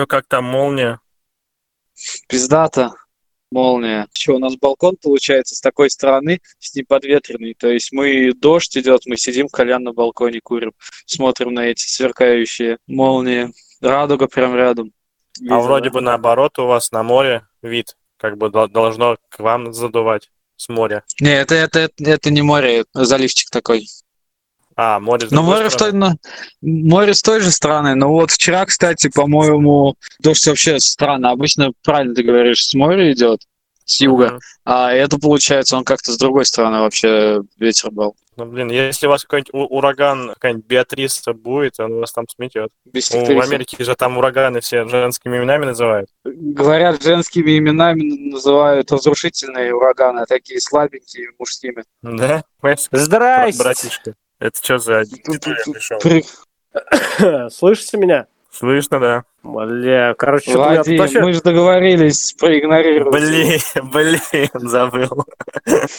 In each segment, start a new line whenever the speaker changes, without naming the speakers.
Чё, как там молния?
Пиздата. Молния. Что, у нас балкон получается с такой стороны, с неподветренной. То есть мы, дождь идет, мы сидим, колян на балконе курим, смотрим на эти сверкающие молнии. Радуга прям рядом.
А
Видела.
вроде бы наоборот у вас на море вид, как бы дол- должно к вам задувать с моря.
Не, это, это, это, это не море, это заливчик такой.
А, море с
Но
другой
море, в той, но- море с той же стороны. Но вот вчера, кстати, по-моему, дождь вообще странно. Обычно, правильно ты говоришь, с моря идет, с юга.
Мгм.
А это, получается, он как-то с другой стороны вообще ветер был.
Ну, блин, если у вас какой-нибудь ураган, какая-нибудь Беатриса будет, он вас там сметет. Ну, в. Америке же там ураганы все женскими именами называют.
Говорят, женскими именами называют разрушительные ураганы, а такие слабенькие мужскими.
Да?
Здрасте!
Братишка. Это что за
Слышите меня?
Слышно, да.
Бля, короче,
Вадим,
вообще...
мы же договорились проигнорировать.
Блин, блин, забыл.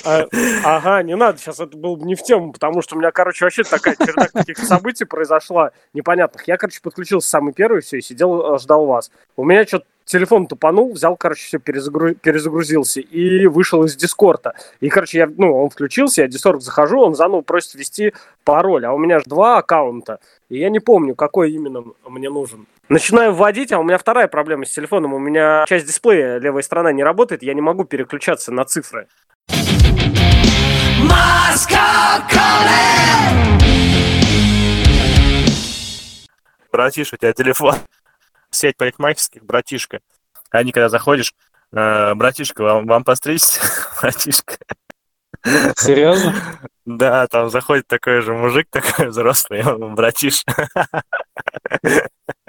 А, ага, не надо, сейчас это было бы не в тему, потому что у меня, короче, вообще такая череда каких-то событий произошла непонятных. Я, короче, подключился самый первый, все, и сидел, ждал вас. У меня что-то телефон тупанул, взял, короче, все перезагрузился и вышел из Дискорда. И, короче, я, ну, он включился, я в Дискорд захожу, он заново просит ввести пароль, а у меня же два аккаунта, и я не помню, какой именно мне нужен. Начинаю вводить, а у меня вторая проблема с телефоном. У меня часть дисплея левая сторона не работает, я не могу переключаться на цифры.
Братиш, у тебя телефон. Сеть парикмахерских, братишка. Они, когда заходишь, э, братишка, вам, вам постричься? Братишка.
Серьезно?
Да, там заходит такой же мужик, такой взрослый, он братиш.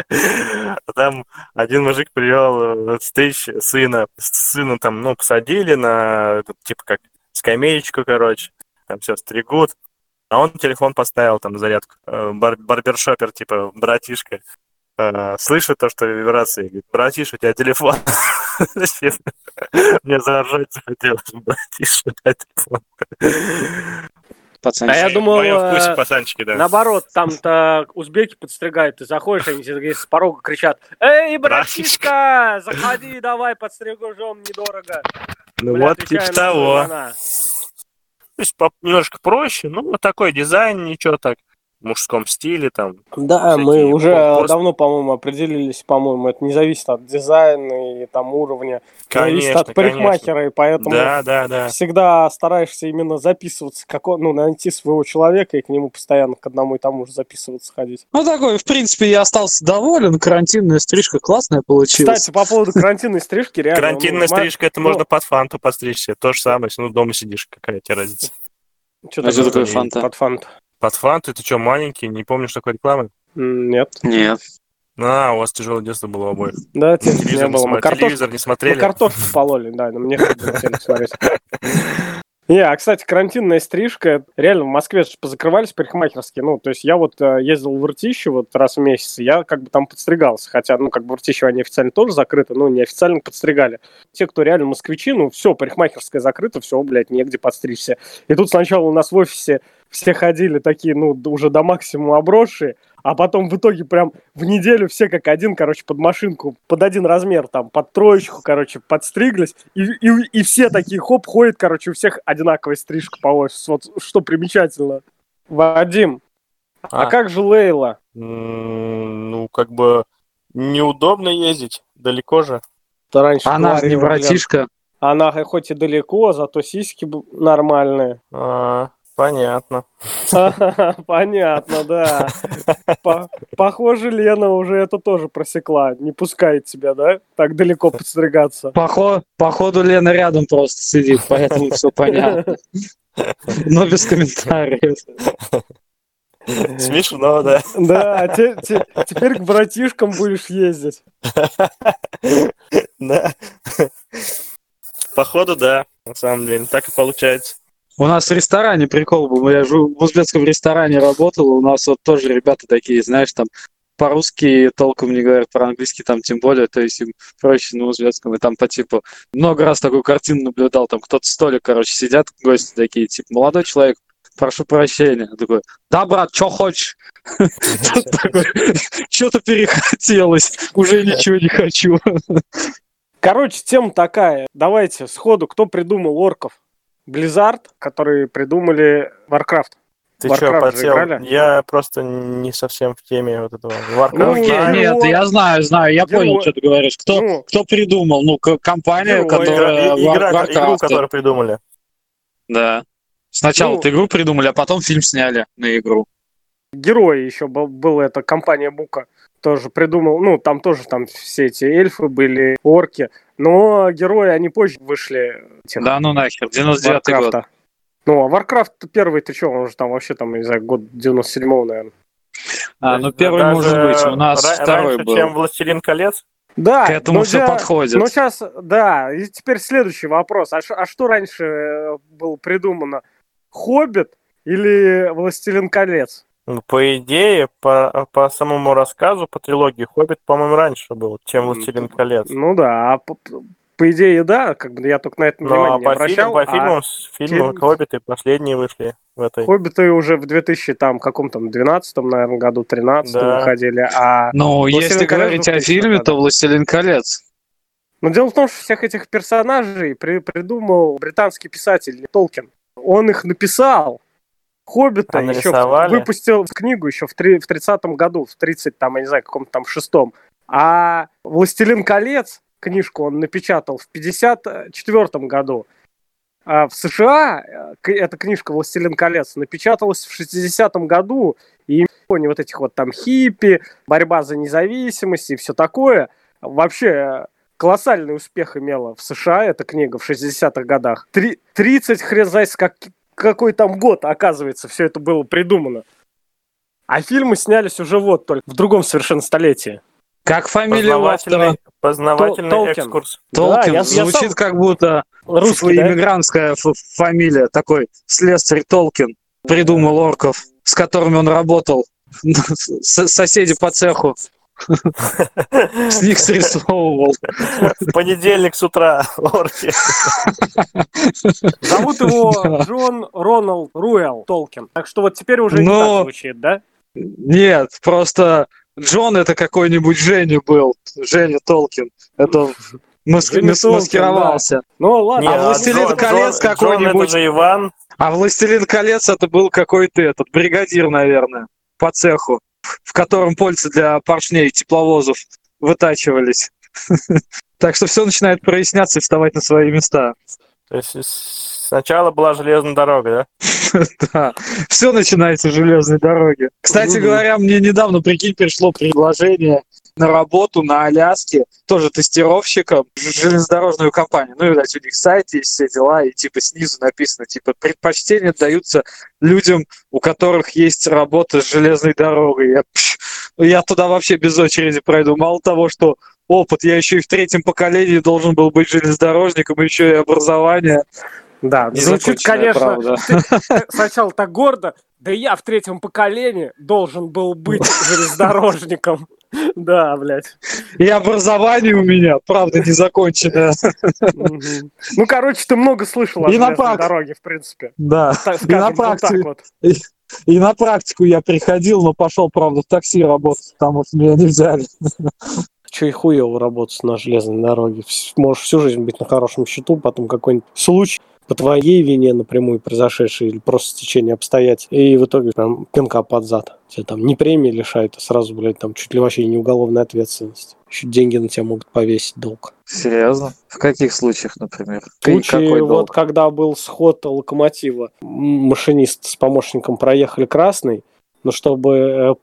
Там один мужик привел стричь сына. Сына там, ну, посадили на, типа, как скамеечку, короче. Там все стригут. А он телефон поставил там зарядку. Э, бар- барбершопер, типа, братишка. Э, Слышит то, что вибрации. Говорит, братиш, у тебя телефон. Мне заржать захотелось. Братиш, у тебя телефон.
Пацанчик.
А я думал,
В моем вкусе
э,
пацанчики, да.
Наоборот, там-то узбеки подстригают, ты заходишь, они тебе с порога кричат «Эй, братишка, заходи, давай, подстригужем недорого».
Ну
Бля,
вот, типа
на
того. То есть немножко проще, ну, вот такой дизайн, ничего так, мужском стиле там.
Да, мы уже
пост-
давно, по-моему, определились, по-моему, это не зависит от дизайна и там уровня, зависит
Конечно,
от парикмахера, и поэтому
Да, да, да.
всегда стараешься именно записываться, как он, ну, найти своего человека и к нему постоянно к одному и тому же записываться ходить.
Ну, такой, в принципе, я остался доволен. Карантинная стрижка классная получилась.
Кстати, по поводу карантинной стрижки, реально...
Карантинная
ну,
стрижка, это
ну,
можно под фанту подстричься. То же самое, если ну, дома сидишь, какая тебе разница.
Что
А что такое фанта?
Под фант.
Под фанту, ты что, маленький, не помнишь такой рекламы?
Нет.
Нет.
А, у вас тяжелое детство было обоих.
Да,
Телевизор не,
было. Мы картошку,
телевизор не
мы
смотрели?
картошку пололи, да, но мне смотреть. Не, а, кстати, карантинная стрижка, реально, в Москве же позакрывались парикмахерские, ну, то есть я вот э, ездил в Иртищево вот раз в месяц, и я как бы там подстригался, хотя, ну, как бы Иртищево они официально тоже закрыты, но неофициально подстригали. Те, кто реально москвичи, ну, все, парикмахерская закрыта, все, блядь, негде подстричься. И тут сначала у нас в офисе все ходили такие, ну, уже до максимума обросшие, а потом в итоге прям в неделю все как один, короче, под машинку, под один размер, там, под троечку, короче, подстриглись, и, и, и все такие, хоп, ходят, короче, у всех одинаковая стрижка по офису. Вот что примечательно. Вадим, а,
А.
как же Лейла?
Ну, как бы неудобно ездить, далеко же.
Ты раньше
Она же не братишка.
Она хоть и далеко, зато сиськи нормальные.
А, понятно.
Понятно, да. По- Похоже, Лена уже это тоже просекла. Не пускает тебя, да? Так далеко подстригаться.
Похо- Походу, Лена рядом просто сидит, поэтому все понятно. Но без комментариев.
Смешно, да.
Да, а те- те- теперь к братишкам будешь ездить.
Да. Походу, да, на самом деле. Так и получается.
У нас в ресторане прикол был. Я же в узбекском ресторане работал. У нас вот тоже ребята такие, знаешь, там по-русски толком не говорят, по-английски там тем более, то есть им проще на узбекском. И там по типу много раз такую картину наблюдал, там кто-то столик, короче, сидят гости такие, типа молодой человек, прошу прощения. Такой, да, брат, что хочешь? Что-то перехотелось, уже ничего не хочу.
Короче, тема такая. Давайте сходу, кто придумал орков? Blizzard, которые придумали Warcraft.
Ты
Warcraft
что, подсел? Я просто не совсем в теме вот этого. Warcraft
Ну,
Окей,
знаю.
не-
нет, я знаю, знаю, я
Герой.
понял, что ты говоришь. Кто,
Ну,
кто придумал? Ну, компания,
Герой.
которая
Игра- игра-
War-
игру,
Warcraft.
которую придумали.
Да. Сначала
Ну.
игру придумали, а потом фильм сняли на игру.
герои еще был, был это компания Бука тоже придумал, ну там тоже там все эти эльфы были, орки, но герои они позже вышли. этих
Да ну нахер, 99-й год.
Ну, а Warcraft первый, ты что, он же там вообще там, не знаю, год 97-го, наверное.
А, ну первый
даже
может быть, у нас
ра-
второй
раньше,
был.
чем «Властелин колец».
Да,
К этому все
я-
подходит.
Ну, сейчас, да, и теперь следующий вопрос. А, ш- а что раньше э, было придумано? Хоббит или Властелин колец?
Ну, По идее, по, по самому рассказу, по трилогии «Хоббит», по-моему, раньше был, чем «Властелин колец».
Ну да, а по, по идее, да, как бы я только на это
Ну,
внимание
а
не
по,
обращал.
фильмам, по
а
фильмам, с- фильмы
фильм-
«Хоббиты» последние вышли в этой.
Хоббиты уже в 2000 там каком-то 12 наверное, году, 13
Да.
выходили, а
Ну,
«Властелин
если
колец»
говорить о
2000
фильме, то «Властелин колец».
Но дело в том, что всех этих персонажей при- придумал британский писатель Толкин. Он их написал. Хоббита
А
еще
нарисовали?
выпустил книгу еще в, три- в 30-м году, в 30 там, я не знаю, каком-то там шестом. А «Властелин колец» книжку он напечатал в 54 году. А в США э, эта книжка «Властелин колец» напечаталась в 60-м году, и не вот этих вот там хиппи, борьба за независимость и все такое. Вообще э, колоссальный успех имела в США эта книга в 60-х годах. Три- 30, хрен знает, как, какой там год, оказывается, все это было придумано. А фильмы снялись уже вот только в другом совершенно столетии.
Как фамилия автора?
Познавательный,
Тол- Толкин.
экскурс.
Толкин.
Да, я- я
Звучит
сам-
как будто
Русский, да?
иммигрантская ф- фамилия. Такой слесарь Толкин придумал орков, с которыми он работал. Соседи по цеху. С них срисовывал.
В понедельник с утра, орки.
Зовут его Джон Роналд Руэлл Толкин. Так что вот теперь уже не так звучит, да?
Нет, просто Джон это какой-нибудь Женя был. Женя Толкин. Это маск-
Женя
мас-
Толкин,
маскировался.
Ну ладно.
Не,
А «Властелин
Джон-
колец» какой-нибудь?
Джон это же Иван.
А «Властелин колец» это был какой-то этот бригадир, наверное, по цеху, в котором польцы для поршней тепловозов вытачивались. Так что все начинает проясняться и вставать на свои места.
То есть сначала была железная дорога, да?
Да, все начинается с железной дороги. Кстати говоря, мне недавно, прикинь, пришло предложение на работу на Аляске, тоже тестировщиком, железнодорожную компанию. Ну, видать, у них сайт есть, все дела, и типа снизу написано, типа, предпочтения даются людям, у которых есть работа с железной дорогой. Я, пш, я туда вообще без очереди пройду. Мало того, что опыт, я еще и в третьем поколении должен был быть железнодорожником, еще и образование.
Да, звучит, конечно,
правда.
ты сначала так гордо, да я в третьем поколении должен был быть железнодорожником. Да, блядь.
И образование у меня, правда, незаконченное.
Мгм. Ну, короче, ты много слышал о железной дороге, в принципе.
Да. И на
вот.
и на практику я приходил, но пошел, правда, в такси работать, потому что меня не взяли.
Че и хуево работать на железной дороге. Можешь всю жизнь быть на хорошем счету, потом какой-нибудь случай по твоей вине напрямую произошедший или просто стечение обстоятельств, и в итоге прям пинка под зад. Тебе там не премии лишают, а сразу, блядь, там чуть ли вообще не уголовная ответственность. Еще деньги на тебя могут повесить долг.
Серьезно? В каких случаях, например?
В случае, вот когда был сход локомотива, машинист с помощником проехали красный, но чтобы э,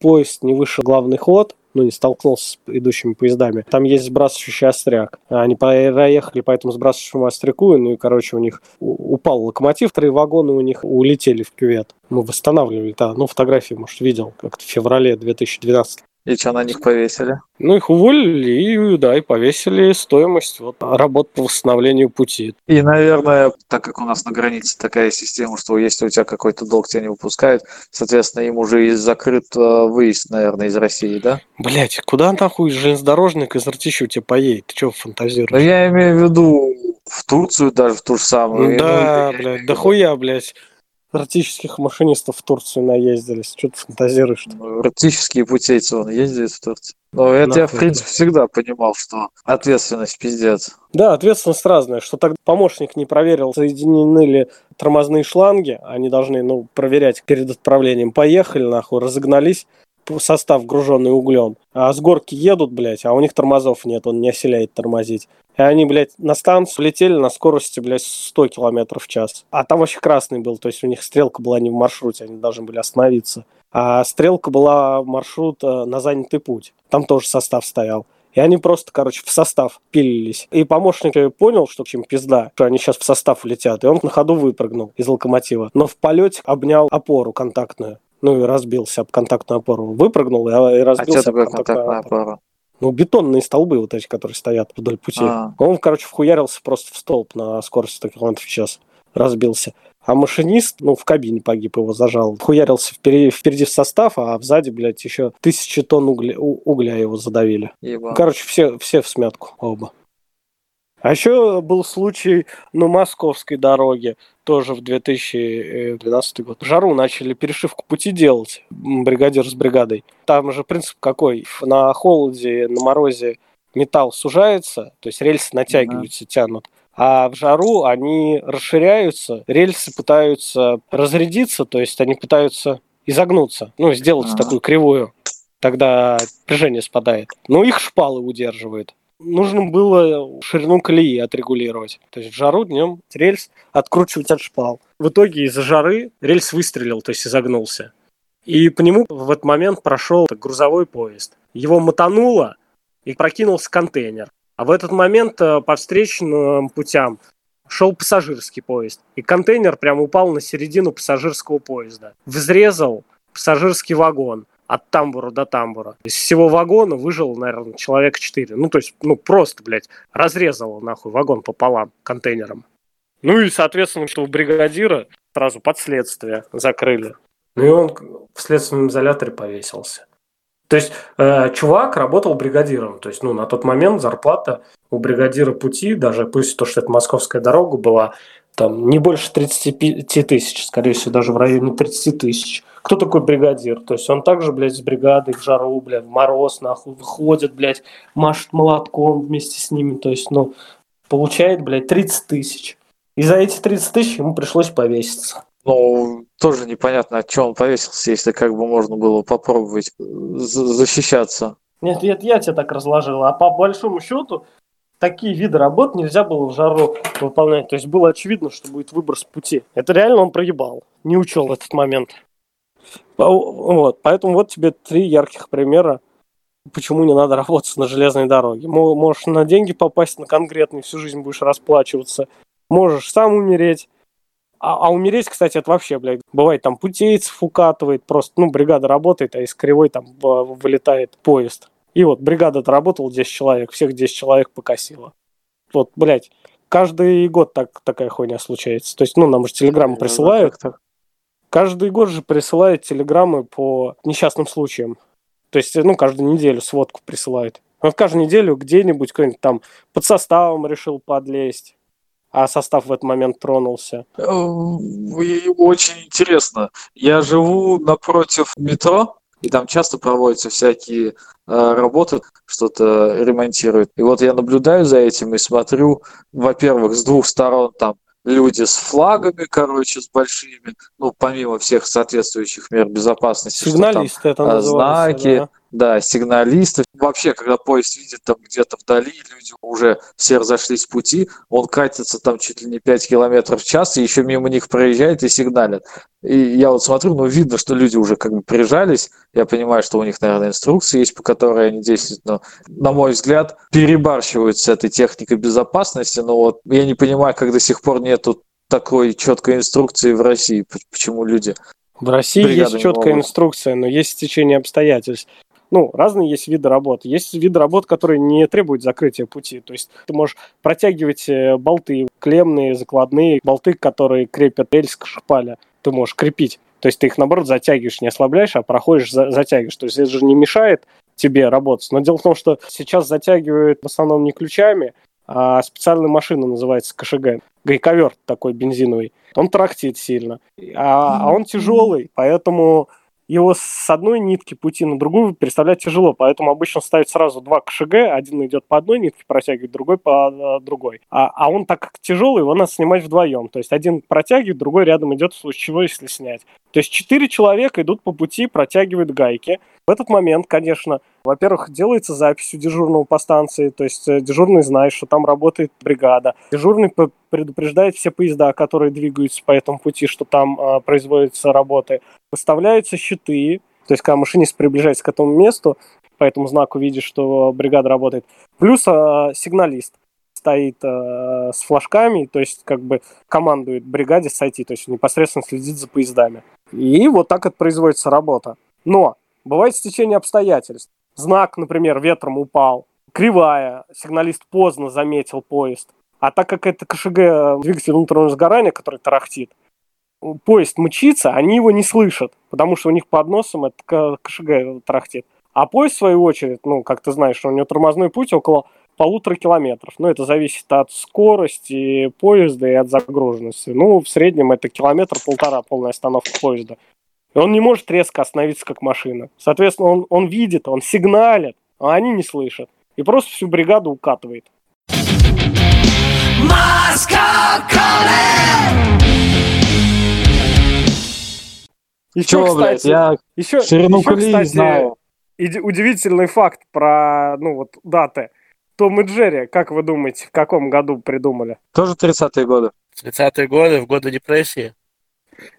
поезд не вышел главный ход, ну, не столкнулся с идущими поездами, там есть сбрасывающий остряк. Они проехали по этому сбрасывающему остряку, ну и, короче, у них упал локомотив, три вагона у них улетели в кювет. Мы восстанавливали, да, ну, фотографии, может, видел, как-то в феврале 2012
И что, на них повесили?
ну, их уволили и, да, и повесили стоимость вот, работ по восстановлению пути.
И, наверное, так как у нас на границе такая система, что если у тебя какой-то долг тебя не выпускают, соответственно, им уже и закрыт э, выезд, наверное, из России, да?
Блять, куда нахуй железнодорожник из Ртищева тебе поедет? Ты что фантазируешь?
я имею в виду в Турцию даже, в ту же самую.
да,
Ну,
блядь, да хуя, блядь. Эротических машинистов в Турцию наездились. Что ты фантазируешь?
Ну, Эротические путейцы он ездит в Турцию. Но это я, в принципе, всегда понимал, что ответственность пиздец.
Да, ответственность разная, что тогда помощник не проверил, соединены ли тормозные шланги, они должны, ну, проверять перед отправлением. Поехали, нахуй, разогнались, состав груженный углем. А с горки едут, блядь, а у них тормозов нет, он не оселяет тормозить. И они, блядь, на станцию летели на скорости, блядь, 100 километров в час. А там вообще красный был, то есть у них стрелка была не в маршруте, они должны были остановиться. А стрелка была маршрут э, на занятый путь. Там тоже состав стоял. И они просто, короче, в состав пилились. И помощник понял, что чем пизда, что они сейчас в состав летят. И он на ходу выпрыгнул из локомотива. Но в полете обнял опору контактную. Ну и разбился об контактную опору. Выпрыгнул и, и
А что
разбился об контактную опору.
опора?
Ну, бетонные столбы вот эти, которые стоят вдоль пути.
А.
Он, короче, вхуярился просто в столб на скорости 100 км в час. Разбился. А машинист, ну, в кабине погиб, его зажал. Хуярился впереди, впереди в состав, а сзади, блядь, еще тысячи тонн угля, угля его задавили. Ну, Короче, все, все в смятку оба. А еще был случай на московской дороге, тоже в 2012 год. В жару начали перешивку пути делать, бригадир с бригадой. Там же принцип какой? На холоде, на морозе металл сужается, то есть рельсы натягиваются, тянут. А в жару они расширяются, рельсы пытаются разрядиться, то есть они пытаются изогнуться, ну, сделать
Ага.
такую кривую. Тогда напряжение спадает. Но их шпалы удерживают. Нужно было ширину колеи отрегулировать. То есть в жару днем рельс откручивать от шпал. В итоге из-за жары рельс выстрелил, то есть изогнулся. И по нему в этот момент прошел грузовой поезд. Его мотануло и прокинулся контейнер. А в этот момент э, по встречным путям шел пассажирский поезд. И контейнер прямо упал на середину пассажирского поезда. Взрезал пассажирский вагон от тамбура до тамбура. Из всего вагона выжило, наверное, человека 4. Ну, то есть, ну, просто, блядь, разрезало, нахуй, вагон пополам контейнером. Ну и, соответственно, что у бригадира сразу под следствие закрыли. Ну и он в следственном изоляторе повесился. То есть э, чувак работал бригадиром. То есть, ну, на тот момент зарплата у бригадира пути, даже пусть то, что это московская дорога была, там не больше 35 тысяч, скорее всего, даже в районе 30 тысяч. Кто такой бригадир? То есть он также, блядь, с бригадой в жару, блядь, в мороз, нахуй, выходит, блядь, машет молотком вместе с ними. То есть, ну, получает, блядь, 30 тысяч. И за эти 30 тысяч ему пришлось повеситься.
Ну, тоже непонятно, от чего он повесился, если как бы можно было попробовать э, за- защищаться.
Нет, нет, я тебе так разложил. А по большому счету, такие виды работ нельзя было в жару выполнять. То есть было очевидно, что будет выбор с пути. Это реально он проебал. Не учел этот момент. Вот, поэтому вот тебе три ярких примера, почему не надо работать на железной дороге. Мо- Можешь на деньги попасть на конкретный, всю жизнь будешь расплачиваться. Можешь сам умереть. А, а умереть, кстати, это вообще, блядь, бывает там путейцев укатывает, просто, ну, бригада работает, а из кривой там вылетает поезд. И вот бригада отработала 10 человек, всех 10 человек покосила. Вот, блядь, каждый год так, такая хуйня случается. То есть, ну, нам же телеграммы присылают.
Как-то.
Каждый год же присылают телеграммы по несчастным случаям. То есть, ну, каждую неделю сводку присылают. Вот каждую неделю где-нибудь кто-нибудь там под составом решил подлезть, а состав в этот момент тронулся.
Э, Очень интересно. Я живу напротив метро, и там часто проводятся всякие э, работы, что-то ремонтируют. И вот я наблюдаю за этим и смотрю, во-первых, с двух сторон там люди с флагами, короче, с большими, ну, помимо всех соответствующих мер безопасности, что там
Сигналисты это
а,
называется.
знаки,
да.
Да, сигналисты. Вообще, когда поезд видит там где-то вдали, люди уже все разошлись в пути, он катится там чуть ли не 5 километров в час, и еще мимо них проезжает и сигналит. И я вот смотрю, ну, видно, что люди уже как бы прижались. Я понимаю, что у них, наверное, инструкции есть, по которой они действуют, но, на мой взгляд, перебарщивают с этой техникой безопасности. Но вот я не понимаю, как до сих пор нету такой четкой инструкции в России, почему люди
В России
Бригады
есть четкая
могут.
инструкция, но есть течение обстоятельств. Ну, разные есть виды работ. Есть виды работ, которые не требуют закрытия пути. То есть ты можешь протягивать э, болты, клемные, закладные, болты, которые крепят рельс к шпале. Ты можешь крепить. То есть ты их, наоборот, затягиваешь, не ослабляешь, а проходишь, за- затягиваешь. То есть это же не мешает тебе работать. Но дело в том, что сейчас затягивают в основном не ключами, а специальная машина называется КШГ, гайковер такой бензиновый. Он трактит сильно, а, а он тяжелый, поэтому его с одной нитки пути на другую переставлять тяжело, поэтому обычно ставят сразу два КШГ, один идет по одной нитке протягивает, другой по а, другой. А, а он так как тяжелый, его надо снимать вдвоем. То есть один протягивает, другой рядом идет в случае чего, если снять. То есть четыре человека идут по пути, протягивают гайки. В этот момент, конечно, во-первых, делается запись у дежурного по станции, то есть э, дежурный знает, что там работает бригада. Дежурный предупреждает все поезда, которые двигаются по этому пути, что там э, производятся работы. Выставляются щиты, то есть когда машинист приближается к этому месту, по этому знаку видишь, что бригада работает. Плюс э, сигналист стоит э, с флажками, то есть как бы командует бригаде сойти, то есть непосредственно следит за поездами. И вот так это производится работа. Но бывает стечение обстоятельств. Знак, например, ветром упал, кривая, сигналист поздно заметил поезд. А так как это КШГ, двигатель внутреннего сгорания, который тарахтит, поезд мчится, они его не слышат, потому что у них под носом это КШГ тарахтит. А поезд, в свою очередь, ну, как ты знаешь, у него тормозной путь около полутора километров. Ну, это зависит от скорости поезда и от загруженности. Ну, в среднем это километр-полтора полная остановка поезда. И он не может резко остановиться, как машина. Соответственно, он, он видит, он сигналит, а они не слышат. И просто всю бригаду укатывает.
Еще, Чего, кстати, блядь, я
еще, ширину еще, кстати, знаю. Удивительный факт про, ну вот, даты. Том и Джерри, как вы думаете, в каком году придумали?
Тоже 30-е годы.
30-е годы, в годы депрессии.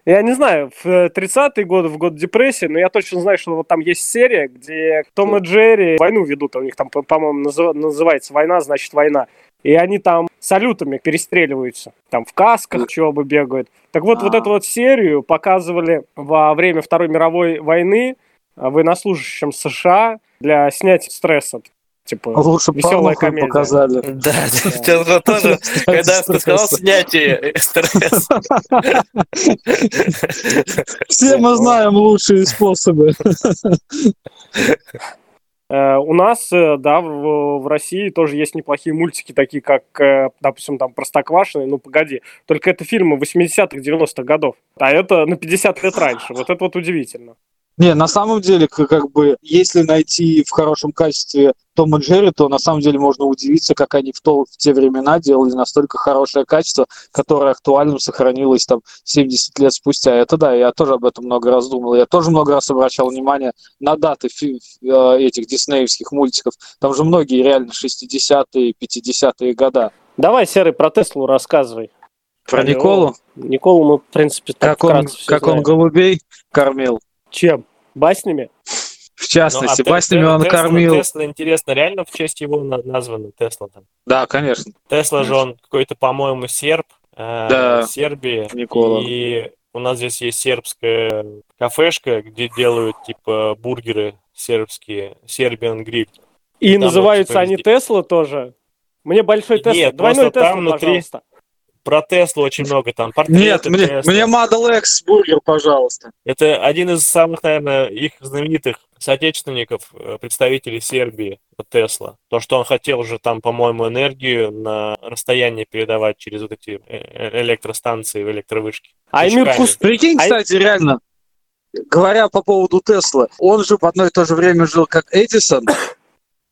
Я не знаю, в 30-е годы, в год депрессии, но я точно знаю, что вот там есть серия, где Том и Джерри войну ведут, у них там, по-моему, называется «Война, значит война». И они там салютами перестреливаются, там в касках чего бы бегают. Так вот, вот а. эту вот серию показывали во время Второй мировой войны военнослужащим США для снятия стресса. Типа,
Лучше веселая комедия. показали.
Да, да. тоже, когда ты сказал снятие стресс.
Все мы знаем лучшие способы.
Э, у нас, э, да, в, в России тоже есть неплохие мультики, такие как, э, допустим, там Простоквашино, ну погоди, только это фильмы 80-х, 90-х годов, а это на 50 лет раньше, вот это вот удивительно.
Не, на самом деле, как бы, если найти в хорошем качестве том и Джерри, то на самом деле можно удивиться, как они в, то, в те времена делали настолько хорошее качество, которое актуальным сохранилось там 70 лет спустя. Это да, я тоже об этом много раз думал. Я тоже много раз обращал внимание на даты фи- э, этих диснеевских мультиков. Там же многие реально 60-е, 50-е года.
Давай, Серый, про Теслу рассказывай.
Про, про Николу?
Николу мы, в принципе,
так как он, как знаем. он голубей кормил.
Чем? Баснями?
В частности, ну, а баснями он Тесла, кормил.
Тесла, интересно, реально в честь его названо Тесла там?
Да, конечно.
Тесла же он какой-то, по-моему, серб. Э, да, Сербии. Никола. И у нас здесь есть сербская кафешка, где делают типа бургеры сербские, Serbian Grill.
И там называются вот, типа, они Тесла тоже? Мне большой Тесла.
Нет, Двойной Тесла, там внутри, пожалуйста. Про Теслу очень много там.
Нет, мне, Tesla. мне Model X бургер, пожалуйста.
Это один из самых, наверное, их знаменитых соотечественников, э, представителей Сербии, Тесла. То, что он хотел уже там, по-моему, энергию на расстояние передавать через вот эти э, э, электростанции в электровышке.
А Эмир Кус... Прикинь, а кстати, реально, говоря по поводу Тесла, он же в одно и то же время жил как Эдисон,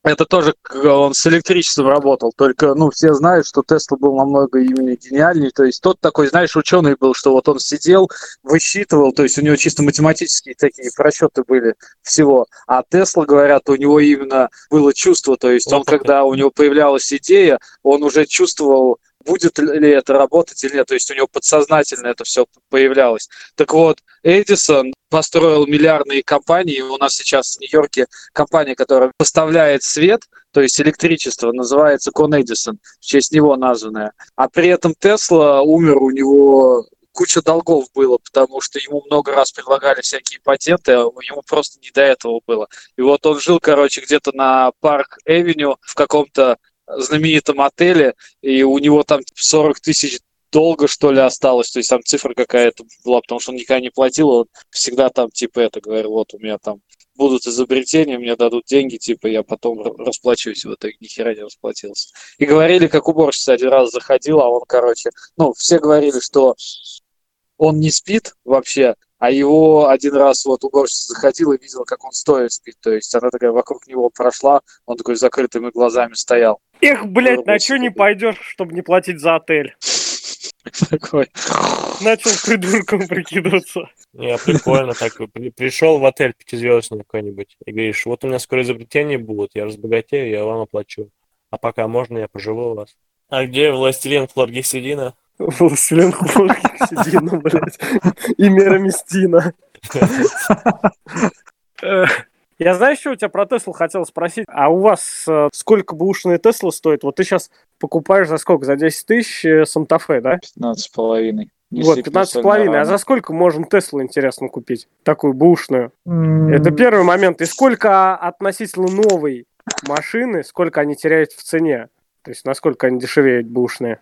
это тоже он с электричеством работал, только, ну, все знают, что Тесла был намного именно гениальнее, то есть тот такой, знаешь, ученый был, что вот он сидел, высчитывал, то есть у него чисто математические такие просчеты были всего, а Тесла, говорят, у него именно было чувство, то есть он, когда у него появлялась идея, он уже чувствовал будет ли это работать или нет. То есть у него подсознательно это все появлялось. Так вот, Эдисон построил миллиардные компании. У нас сейчас в Нью-Йорке компания, которая поставляет свет, то есть электричество, называется Con Edison, в честь него названная. А при этом Тесла умер, у него куча долгов было, потому что ему много раз предлагали всякие патенты, а ему просто не до этого было. И вот он жил, короче, где-то на Park Avenue в каком-то знаменитом отеле, и у него там 40 тысяч долго, что ли, осталось, то есть там цифра какая-то была, потому что он никогда не платил, он всегда там, типа, это говорил, вот у меня там будут изобретения, мне дадут деньги, типа, я потом расплачусь. В итоге ни хера не расплатился. И говорили, как уборщица один раз заходил, а он, короче, ну, все говорили, что он не спит вообще, а его один раз вот уборщица заходила и видела, как он стоя спит. То есть она такая вокруг него прошла, он такой с закрытыми глазами стоял.
Эх, блядь, на что не пойдешь, чтобы не платить за отель?
Такой.
Начал придурком прикидываться.
Не, прикольно так. При- Пришел в отель пятизвездочный какой-нибудь и говоришь, вот у меня скоро изобретения будут, я разбогатею, я вам оплачу. А пока можно, я поживу у вас. А где властелин Флоргесидина?
Властелин Седина, блядь. И Мера Местина. Я знаю, что у тебя про Теслу хотел спросить. А у вас э, сколько бушная Тесла стоит? Вот ты сейчас покупаешь за сколько? За 10 тысяч э, Санта-Фе, да?
15 с половиной.
Вот, 15 с половиной. А за сколько можем Теслу, интересно, купить? Такую бушную. Это первый момент. И сколько относительно новой машины, сколько они теряют в цене? То есть насколько они дешевеют бушные?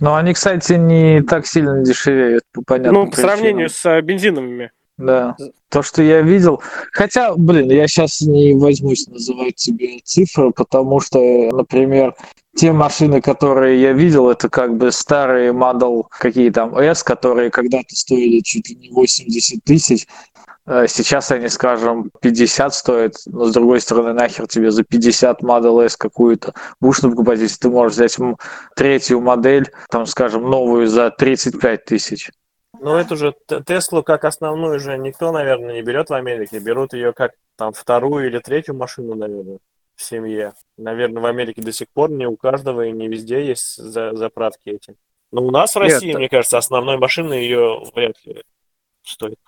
Но они, кстати, не так сильно дешевеют, по понятным
ну, по
причинам.
сравнению с э, бензиновыми.
Да. То, что я видел. Хотя, блин, я сейчас не возьмусь называть тебе цифры, потому что, например, те машины, которые я видел, это как бы старые Model какие там S, которые когда-то стоили чуть ли не 80 тысяч. Э, Сейчас они, скажем, 50 стоят, но с другой стороны, нахер тебе за 50 Model S какую-то бушную покупать, если ты можешь взять третью модель, там, скажем, новую за 35 тысяч.
Ну, это же Теслу как основную же никто, наверное, не берет в Америке. Берут ее как там вторую или третью машину, наверное, в семье. Наверное, в Америке до сих пор не у каждого и не везде есть за- заправки эти. Но у нас в
Нет,
России,
та-
мне кажется, основной машины ее вряд ли стоит.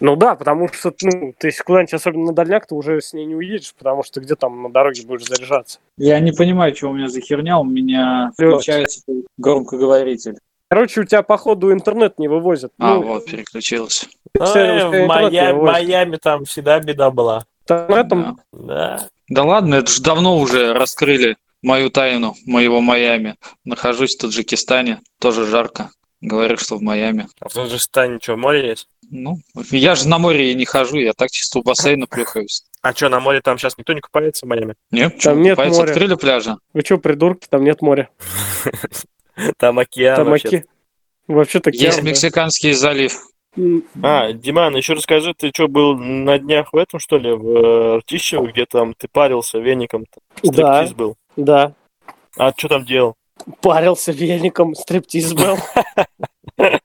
Ну да, потому что, ну, ты если куда-нибудь, особенно на дальняк, ты уже с ней не уедешь, потому что где там на дороге будешь заряжаться.
Я не понимаю, что у меня за херня, у меня включается громкоговоритель.
Короче, у тебя, походу, интернет не вывозят.
А,
Ну,
вот, переключился.
Ну,
Все,
э,
вывозит.
Майами там всегда беда была.
интернетом
Да.
Да ладно, это же давно уже раскрыли мою тайну моего Майами. Нахожусь в Таджикистане, тоже жарко. Говорю, что в Майами.
А в Таджикистане что, море есть?
Ну, я же на море и не хожу, я так чисто у бассейна плюхаюсь.
А что, на море там сейчас никто не купается в Майами?
Нет,
Там нет
купаются,
моря.
открыли пляжи.
Вы что, придурки, там нет моря.
Там океан
Там
вообще.
оке- Вообще-то
Есть
океан, да.
Мексиканский залив.
А, Диман, еще расскажи, ты что, был на днях в этом, что ли, в э, Ртищево, где там ты парился веником?
Да.
Стриптиз был.
Да.
А что там делал?
Парился великом, стриптиз был.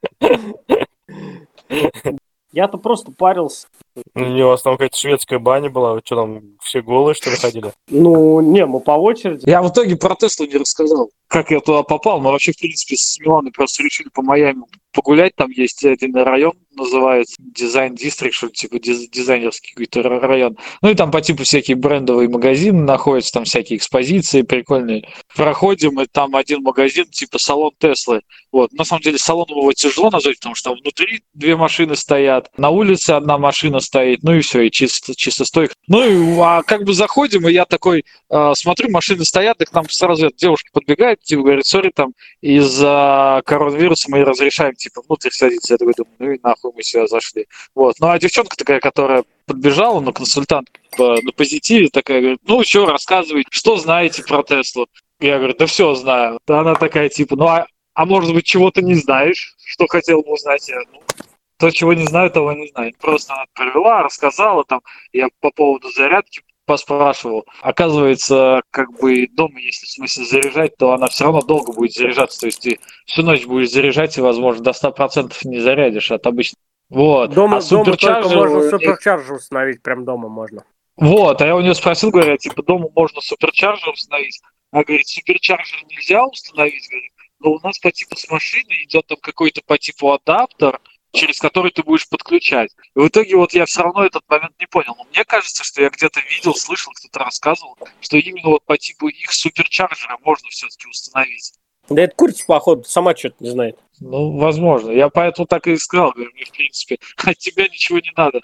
Я-то просто парился.
У него там какая-то шведская баня была, вы что там, все голые, что ли, ходили?
Ну, не, мы по очереди.
Я в итоге про Теслу не рассказал, как я туда попал. Мы вообще, в принципе, с Миланой просто решили по Майами погулять. Там есть один район, называется Дизайн Дистрикт, что типа диз- дизайнерский какой-то ра- район. Ну и там по типу всякие брендовые магазины находятся, там всякие экспозиции прикольные. Проходим, и там один магазин, типа салон Теслы. Вот. На самом деле салон его тяжело назвать, потому что там внутри две машины стоят, на улице одна машина стоит, ну и все, и чисто, чисто стойка. Ну и а, как бы заходим, и я такой э, смотрю, машины стоят, и к нам сразу девушка подбегает, типа говорит, сори, там из-за коронавируса мы разрешаем, типа, внутрь садиться. Я такой думаю, ну и нахуй мы сюда зашли. Вот. Ну а девчонка такая, которая подбежала, ну, консультант типа, на позитиве, такая, говорит, ну, что, рассказывайте, что знаете про Теслу? Я говорю, да все знаю. Да она такая, типа, ну, а, а может быть, чего-то не знаешь, что хотел бы узнать? Я, ну, то, чего не знаю, того не знаю. Просто она провела, рассказала, там, я по поводу зарядки поспрашивал. Оказывается, как бы дома, если в смысле заряжать, то она все равно долго будет заряжаться. То есть ты всю ночь будешь заряжать и, возможно, до 100% не зарядишь от обычно. Вот.
Дома,
а
дома только
суперчарджер
можно
у них-
суперчарджер установить, прям дома можно.
Вот, а я у нее спросил, говорю, типа, дома можно суперчарджер установить? Она говорит, суперчарджер нельзя установить, говорит, но у нас по типу с машины идет там какой-то по типу адаптер, через который ты будешь подключать. И в итоге вот я все равно этот момент не понял. Но мне кажется, что я где-то видел, слышал, кто-то рассказывал, что именно вот по типу их суперчарджера можно все-таки установить.
Да это курица, походу, сама что-то не знает.
Ну, возможно. Я поэтому так и сказал, говорю, мне, в принципе, от тебя ничего не надо.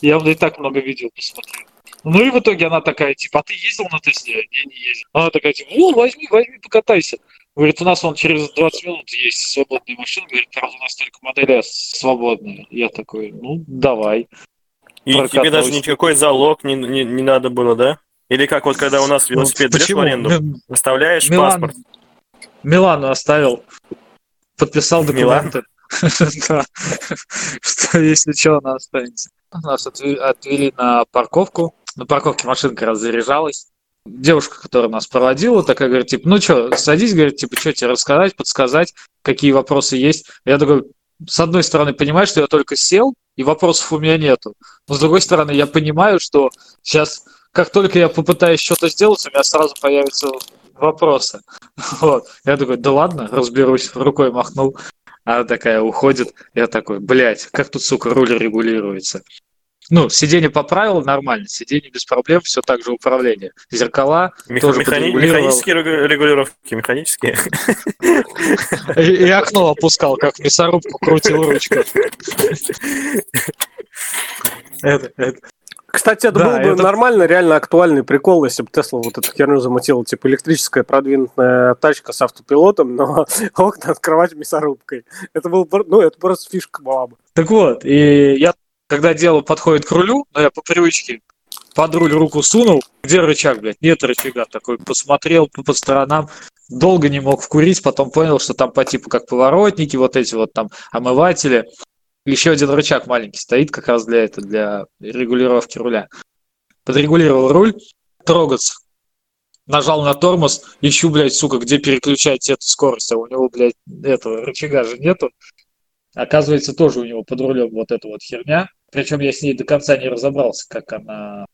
Я вот и так много видео посмотрел. Ну и в итоге она такая, типа, а ты ездил на Тесле? Я не ездил. Она такая, типа, ну, возьми, возьми, покатайся. Говорит, у нас он через 20 минут есть свободные машины. Говорит, правда, у нас только модель S свободная. Я такой, ну, давай.
И
Прокат
тебе даже никакой залог не, не, не надо было, да? Или как вот когда у нас
Ну,
велосипед берешь в аренду,
Ми-
оставляешь
Милан,
паспорт.
Милану оставил, подписал документы. Что если что, она останется. Нас отве- отвели на парковку. На парковке машинка раззаряжалась. Девушка, которая нас проводила, такая говорит, типа, ну что, садись, говорит, типа, что тебе рассказать, подсказать, какие вопросы есть. Я такой, с одной стороны, понимаю, что я только сел, и вопросов у меня нету. Но с другой стороны, я понимаю, что сейчас, как только я попытаюсь что-то сделать, у меня сразу появятся вопросы. Вот. Я такой, да ладно, разберусь, рукой махнул. Она такая уходит. Я такой, блядь, как тут, сука, руль регулируется? Ну, сиденье поправил нормально, сиденье без проблем, все так же управление. Зеркала
Меха-
тоже
механи-
подрегулировал.
Механические регу- регулировки, механические.
И, и окно опускал, как мясорубку крутил ручкой. Это, это.
Кстати, это
Да,
был бы
это-
нормально, реально актуальный прикол, если бы Тесла вот эту херню замутила, типа электрическая продвинутая тачка с автопилотом, но окна открывать мясорубкой. Это был, ну, это просто фишка была бы.
Так вот, и я, когда дело подходит к рулю, но я по привычке под руль руку сунул, где рычаг, блядь, нет рычага, такой посмотрел по, по сторонам, долго не мог вкурить, потом понял, что там по типу как поворотники, вот эти вот там омыватели, еще один рычаг маленький стоит как раз для этого, для регулировки руля. Подрегулировал руль, трогаться. Нажал на тормоз, ищу, блядь, сука, где переключать эту скорость, а у него, блядь, этого рычага же нету. Оказывается, тоже у него под рулем вот эта вот херня. Причем я с ней до конца не разобрался, как она...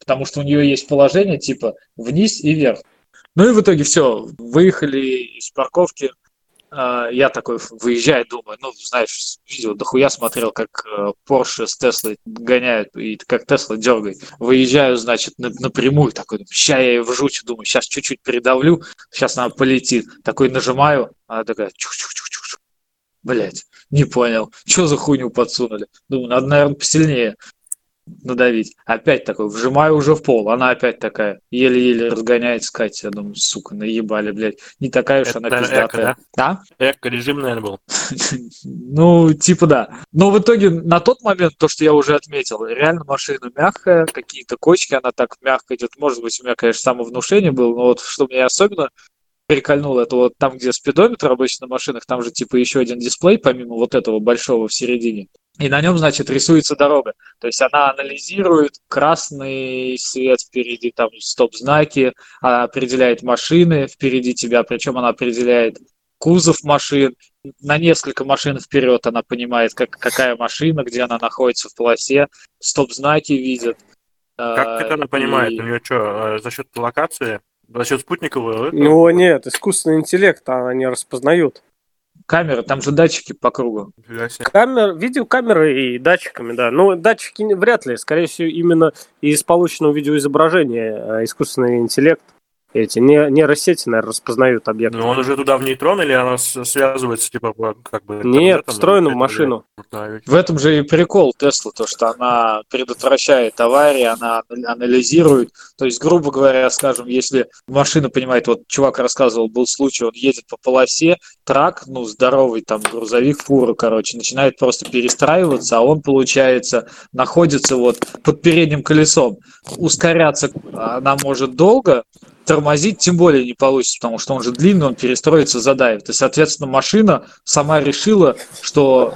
потому что у нее есть положение типа вниз и вверх. Ну и в итоге все, выехали из парковки. А, Я такой выезжаю, думаю, ну, знаешь, видео дохуя смотрел, как э, Porsche с Теслой гоняют, и как Тесла дергает. Выезжаю, значит, на- напрямую, такой, ща я ее вжучу, думаю, сейчас чуть-чуть придавлю, сейчас она полетит. Такой нажимаю, она такая, чух-чух-чух-чух. Блять, не понял, что за хуйню подсунули? Думаю, надо, наверное, посильнее надавить. Опять такой, вжимаю уже в пол, она опять такая, еле-еле разгоняется, Катя. Я думаю, сука, наебали, блядь. Не такая уж
Это,
она
наверное, эко,
пиздатая. Да?
Эко-режим, наверное, был.
Ну, типа да. Но в итоге на тот момент, то, что я уже отметил, реально машина мягкая, какие-то кочки, она так мягко идет. Может быть, у меня, конечно, самовнушение было, но вот что меня особенно прикольнуло, это вот там, где спидометр обычно на машинах, там же типа еще один дисплей, помимо вот этого большого в середине. И на нем, значит, рисуется дорога. То есть она анализирует красный свет впереди, там стоп-знаки, а, определяет машины впереди тебя, причем она определяет кузов машин, на несколько машин вперед она понимает, как, какая машина, где она находится в полосе, стоп-знаки видит.
Как это она
А,
понимает?
и-
У нее что, за счет локации? За счет спутникового? этого?
Ну, нет, искусственный интеллект, а они распознают.
Камеры, там же датчики по кругу.
Камер, видеокамеры и датчиками, да. Ну, датчики вряд ли. Скорее всего, именно из полученного видеоизображения э, искусственный интеллект, эти не, нейросети, наверное, распознают объекты.
Ну, он уже туда в нейтрон или она связывается, типа, как бы...
Нет, встроено в машину.
В этом же и прикол Тесла, то, что она предотвращает аварии, она ан- анализирует. То есть, грубо говоря, скажем, если машина понимает, вот чувак рассказывал, был случай, он едет по полосе, трак, ну, здоровый там грузовик, фура, короче, начинает просто перестраиваться, а он, получается, находится вот под передним колесом. Ускоряться она может долго, тормозить тем более не получится, потому что он же длинный, он перестроится, задавит. И, соответственно, машина сама решила, что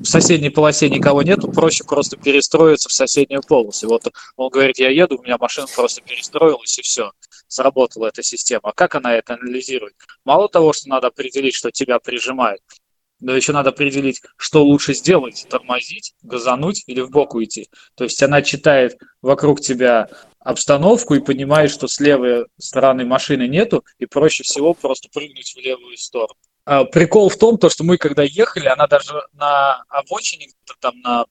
в соседней полосе никого нету, проще просто перестроиться в соседнюю полосу. Вот он говорит, я еду, у меня машина просто перестроилась, и все. Сработала эта система. А как она это анализирует? Мало того, что надо определить, что тебя прижимает, но еще надо определить, что лучше сделать. Тормозить, газануть или в бок уйти. То есть она читает вокруг тебя обстановку и понимает, что с левой стороны машины нету, и проще всего просто прыгнуть в левую сторону. А, Прикол в том, то, что мы когда ехали, она даже на обочине, там на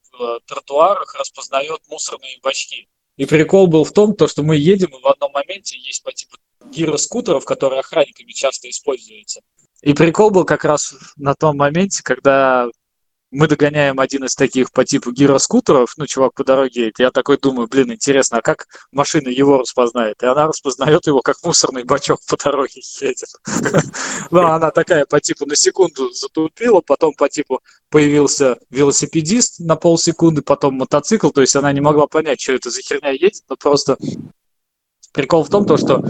тротуарах распознает мусорные бачки. И прикол был в том, то, что мы едем, и в одном моменте есть по типу гироскутеров, которые охранниками часто используются. И прикол был как раз на том моменте, когда мы догоняем один из таких по типу гироскутеров, ну, чувак по дороге едет. Я такой думаю, блин, интересно, а как машина его распознает? И она распознает его, как мусорный бачок по дороге едет. Ну, она такая по типу на секунду затупила, потом по типу появился велосипедист на полсекунды, потом мотоцикл, то есть она не могла понять, что это за херня едет, но просто прикол в том, то, что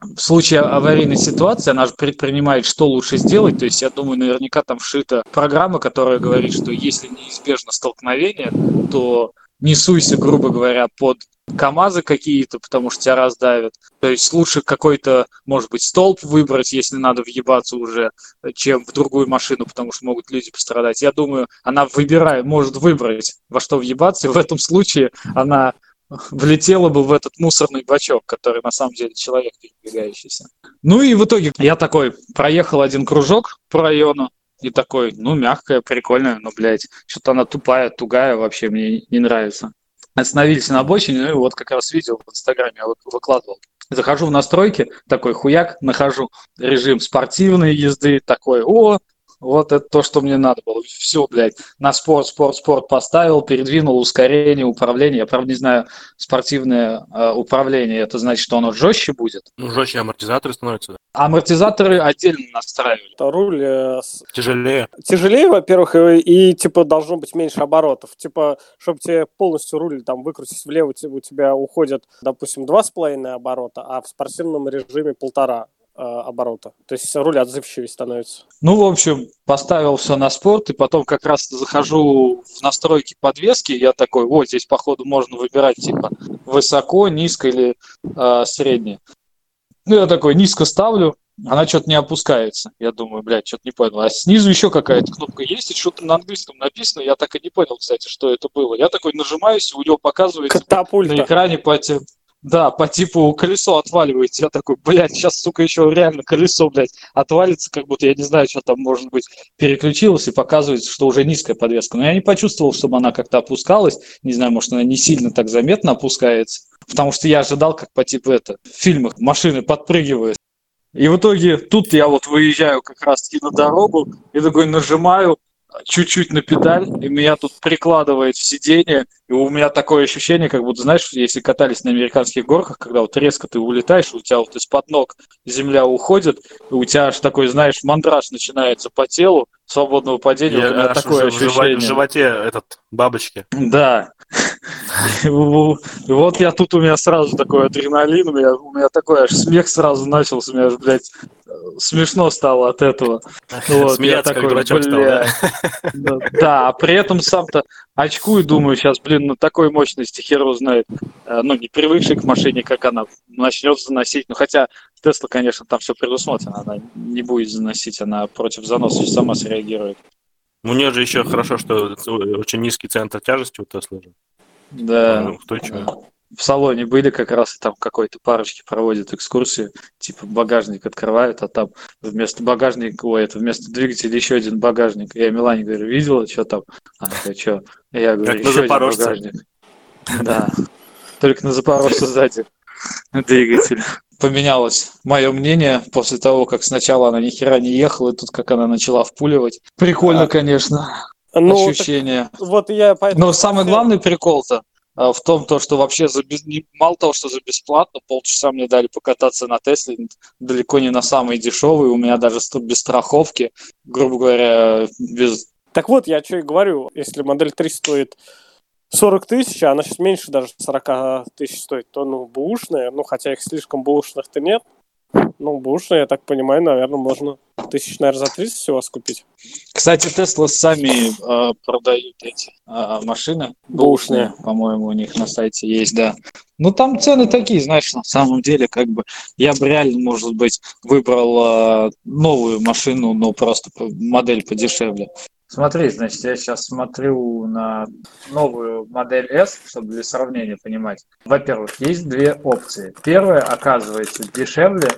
в случае аварийной ситуации она же предпринимает, что лучше сделать. То есть, я думаю, наверняка там вшита программа, которая говорит, что если неизбежно столкновение, то не суйся, грубо говоря, под КАМАЗы какие-то, потому что тебя раздавят. То есть лучше какой-то, может быть, столб выбрать, если надо въебаться уже, чем в другую машину, потому что могут люди пострадать. Я думаю, она выбирает, может выбрать, во что въебаться, и в этом случае она влетела бы в этот мусорный бачок, который на самом деле человек передвигающийся. Ну и в итоге я такой проехал один кружок по району, и такой, ну, мягкая, прикольная, но, блядь, что-то она тупая, тугая, вообще мне не нравится. Остановились на обочине, ну и вот как раз видео в Инстаграме выкладывал. Захожу в настройки, такой хуяк, нахожу режим спортивной езды, такой, о, вот это то, что мне надо было. Все, блядь, на спорт, спорт, спорт поставил, передвинул ускорение, управление. Я, правда, не знаю, спортивное э, управление, это значит, что оно жестче будет?
Ну, жестче амортизаторы становятся, да.
Амортизаторы отдельно настраивали.
Руль э,
Тяжелее.
Тяжелее, во-первых, и, и, типа должно быть меньше оборотов. Типа, чтобы тебе полностью руль там выкрутить влево, у тебя уходит, допустим, два с половиной оборота, а в спортивном режиме полтора. Э, оборота. То есть руль отзывчивее становится.
Ну, в общем, поставил все на спорт, и потом как раз захожу в настройки подвески, я такой, вот, здесь, походу, можно выбирать, типа, высоко, низко или э, среднее. Ну, я такой, низко ставлю, она что-то не опускается. Я думаю, блядь, что-то не понял. А снизу еще какая-то кнопка есть, и что-то на английском написано. Я так и не понял, кстати, что это было. Я такой нажимаюсь, у него показывается
Катапульта.
на экране по, да, по типу колесо отваливается. Я такой, блядь, сейчас, сука, еще реально колесо, блядь, отвалится, как будто я не знаю, что там может быть переключилось и показывается, что уже низкая подвеска. Но я не почувствовал, чтобы она как-то опускалась. Не знаю, может, она не сильно так заметно опускается. Потому что я ожидал, как по типу это, в фильмах машины подпрыгивают. И в итоге тут я вот выезжаю как раз-таки на дорогу и такой нажимаю, чуть-чуть на педаль, и меня тут прикладывает в сиденье, и у меня такое ощущение, как будто, знаешь, если катались на американских горках, когда вот резко ты улетаешь, у тебя вот из-под ног земля уходит, и у тебя аж такой, знаешь, мандраж начинается по телу, свободного падения, Я, у меня такое в, ощущение. В
животе этот, бабочки.
Да. Вот я тут у меня сразу такой адреналин, у меня, у меня такой аж смех сразу начался, у меня аж, блядь, смешно стало от этого.
Вот, Смеяться, такой, как дурачок стал, да?
Да, а при этом сам-то очкую, думаю, сейчас, блин, на такой мощности хер узнает. Э, ну, не привыкший к машине, как она начнет заносить. Ну, хотя Тесла, конечно, там все предусмотрено, она не будет заносить, она против заноса сама среагирует.
У нее же еще хорошо, что очень низкий центр тяжести у Теслы.
Да. Ну, устойчивая в салоне были как раз, там какой-то парочки проводят экскурсию, типа багажник открывают, а там вместо багажника, ой, это вместо двигателя еще один багажник. Я Милане говорю, видела, что там? Она говорит, что? Я говорю, еще один багажник. Да, только на Запорожце сзади двигатель. Поменялось мое мнение после того, как сначала она ни хера не ехала, и тут как она начала впуливать. Прикольно, а, конечно. Ну, ощущение. Так,
вот я
поэтому... Но самый главный прикол-то, а, в том, то, что вообще за без... мало того, что за бесплатно, полчаса мне дали покататься на Тесле, далеко не на самые дешевые, у меня даже без страховки, грубо говоря, без...
Так вот, я что и говорю, если модель 3 стоит 40 тысяч, а она сейчас меньше даже 40 тысяч стоит, то, ну, бушная, ну, хотя их слишком бушных-то нет, ну, бушные, я так понимаю, наверное, можно тысяч, наверное, за 30 у вас купить.
Кстати, Тесла сами э, продают эти э, машины. Бушные, по-моему, у них на сайте есть, да. Ну, там цены такие, знаешь, на самом деле, как бы, я бы реально, может быть, выбрал э, новую машину, но просто модель подешевле. Смотри, значит, я сейчас смотрю на новую модель S, чтобы для сравнения понимать. Во-первых, есть две опции. Первая, оказывается, дешевле.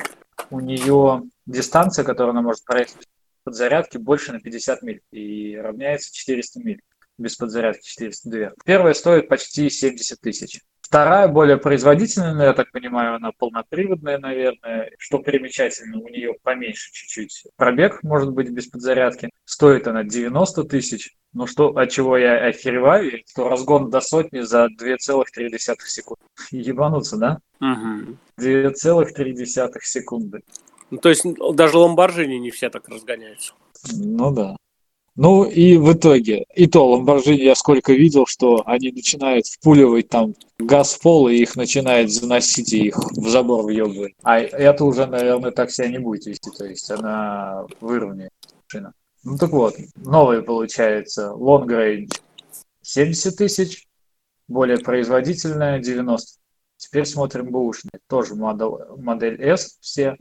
У нее дистанция, которую она может проехать без подзарядки, больше на 50 миль и равняется 400 миль без подзарядки 402. Первая стоит почти 70 тысяч. Вторая, более производительная, но я так понимаю, она полноприводная, наверное. Что примечательно, у нее поменьше чуть-чуть пробег, может быть, без подзарядки. Стоит она 90 тысяч. Ну что, от чего я охереваю, что разгон до сотни за 2,3 секунды. Ебануться, да?
Угу.
2,3 секунды.
Ну, то есть даже ламборджини не все так разгоняются.
Ну да. Ну и в итоге, и то Ламборджини я сколько видел, что они начинают впуливать там газ в пол, и их начинает заносить, и их в забор въебывает. А это уже, наверное, так себя не будет вести, то есть она выровняет машина. Ну так вот, новый получается Long Range 70 тысяч, более производительная 90. Теперь смотрим бэушные, тоже модель, модель S все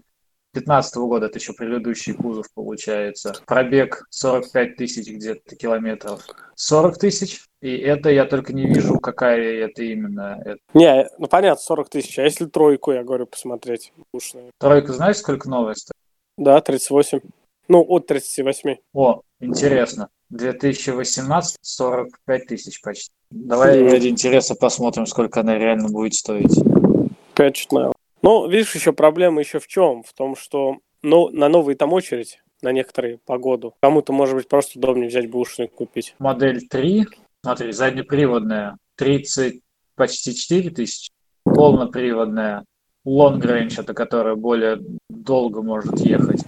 2015 года, это еще предыдущий кузов получается. Пробег 45 тысяч где-то километров. 40 тысяч, и это я только не вижу, какая это именно.
Не, ну понятно, 40 тысяч. А если тройку, я говорю, посмотреть? Ушную.
Тройка, знаешь, сколько новая стоит?
Да, 38. Ну, от 38.
О, интересно. 2018 45 тысяч почти. Давай ради интереса посмотрим, сколько она реально будет стоить.
5 чуть. Ну, видишь, еще проблема еще в чем? В том, что ну, на новые там очередь на некоторые погоду. Кому-то, может быть, просто удобнее взять бушный купить.
Модель 3, смотри, заднеприводная, 30, почти 4 тысячи. Полноприводная, long range, это которая более долго может ехать,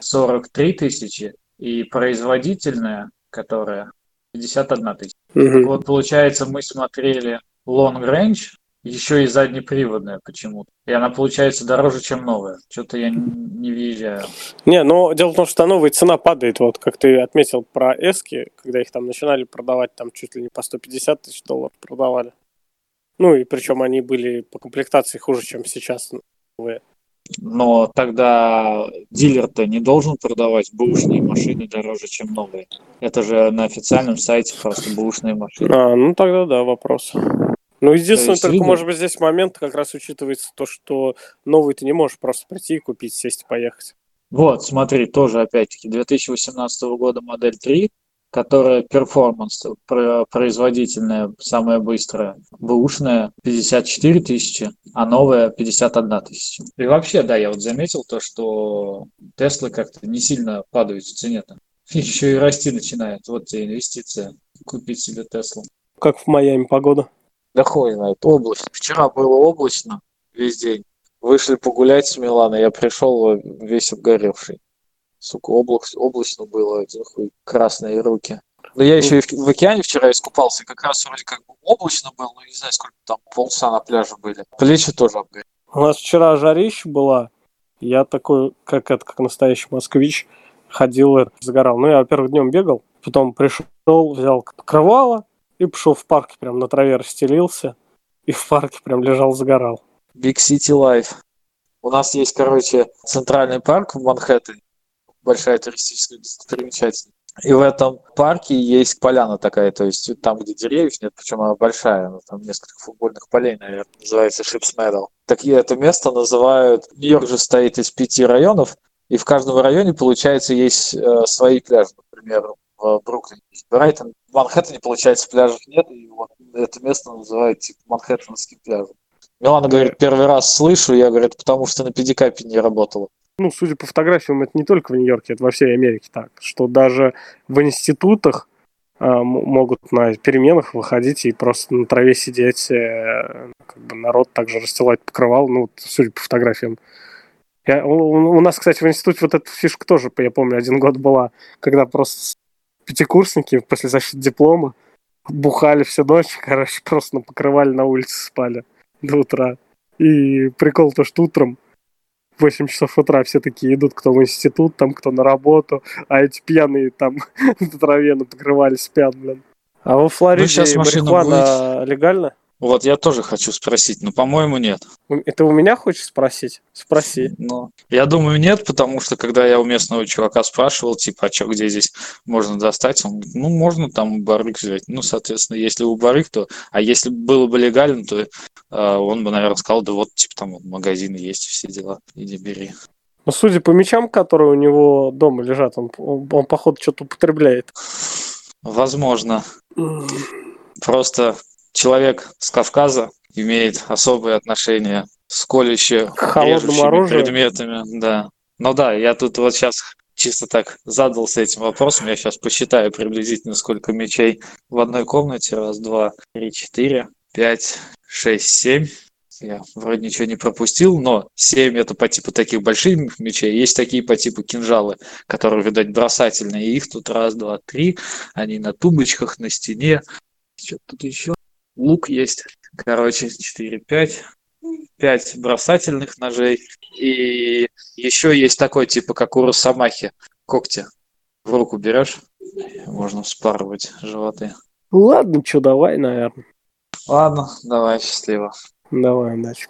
43 тысячи. И производительная, которая 51 тысяча. Угу. Вот получается, мы смотрели long range, еще и заднеприводная почему-то. И она получается дороже, чем новая. Что-то я не въезжаю.
Не, но дело в том, что новая цена падает. Вот как ты отметил про эски, когда их там начинали продавать, там чуть ли не по 150 тысяч долларов продавали. Ну и причем они были по комплектации хуже, чем сейчас новые.
Но тогда дилер-то не должен продавать бэушные машины дороже, чем новые. Это же на официальном сайте просто бэушные машины.
А, ну тогда да, вопрос. Ну, единственное, есть, только, видно? может быть, здесь момент как раз учитывается то, что новый ты не можешь просто прийти и купить, сесть и поехать.
Вот, смотри, тоже опять-таки 2018 года модель 3, которая перформанс, производительная, самая быстрая, бэушная 54 тысячи, а новая 51 тысяча. И вообще, да, я вот заметил то, что Теслы как-то не сильно падают в цене-то. Еще и расти начинает. Вот тебе инвестиция. Купить себе Теслу.
Как в Майами погода?
Да хуй знает, облачно. Вчера было облачно весь день. Вышли погулять с Миланой, я пришел весь обгоревший. Сука, облак, облачно было, один хуй, красные руки. Но я еще и в, в океане вчера искупался, и как раз вроде как бы облачно было, но не знаю, сколько там полчаса на пляже были. Плечи тоже обгорели.
У нас вчера жарища была, я такой, как это, как настоящий москвич, ходил, загорал. Ну, я, во-первых, днем бегал, потом пришел, взял покрывало, и пошел в парке, прям на траве расстелился, и в парке прям лежал, загорал.
Big City Life. У нас есть, короче, центральный парк в Манхэттене, большая туристическая достопримечательность. И в этом парке есть поляна такая, то есть там, где деревьев нет, причем она большая, она там несколько футбольных полей, наверное, называется Шипс Meadow. Так и это место называют... Нью-Йорк же состоит из пяти районов, и в каждом районе, получается, есть э, свои пляжи. Например, в Бруклине есть Брайтон, в Манхэттене, получается, пляжев нет, и вот это место называют типа Манхэттенским пляжем. Милана говорит, первый раз слышу, я, говорю, потому что на педикапе не работала.
Ну, судя по фотографиям, это не только в Нью-Йорке, это во всей Америке так, что даже в институтах э, могут на переменах выходить и просто на траве сидеть, э, как бы народ также расстилать покрывал, ну, судя по фотографиям. Я, у, у нас, кстати, в институте вот эта фишка тоже, я помню, один год была, когда просто пятикурсники после защиты диплома бухали всю ночь, короче, просто на покрывали на улице спали до утра. И прикол то, что утром в 8 часов утра все такие идут, кто в институт, там, кто на работу, а эти пьяные там на траве на покрывали спят, блин. А во Флориде ну, сейчас марихуана будет. легально?
Вот я тоже хочу спросить, но, по-моему, нет.
Это у меня хочешь спросить? Спроси.
Ну, я думаю, нет, потому что, когда я у местного чувака спрашивал, типа, а что, где здесь можно достать, он говорит, ну, можно там барык взять. Ну, соответственно, если у барык, то... А если было бы легально, то э, он бы, наверное, сказал, да вот, типа, там магазины есть, все дела, иди бери.
Ну, судя по мечам, которые у него дома лежат, он, он, он походу, что-то употребляет.
Возможно. Просто человек с Кавказа, имеет особое отношение с колюще режущими предметами. Да. Ну да, я тут вот сейчас чисто так задался этим вопросом. Я сейчас посчитаю приблизительно, сколько мечей в одной комнате. Раз, два, три, четыре, пять, шесть, семь. Я вроде ничего не пропустил, но семь это по типу таких больших мечей. Есть такие по типу кинжалы, которые, видать, бросательные. И их тут раз, два, три. Они на тумбочках, на стене. Что тут еще? Лук есть. Короче, 4, 5. 5 бросательных ножей. И еще есть такой, типа, как у Росомахи. Когти. В руку берешь, можно вспарывать животы.
Ладно, что, давай, наверное.
Ладно, давай, счастливо.
Давай, удачи.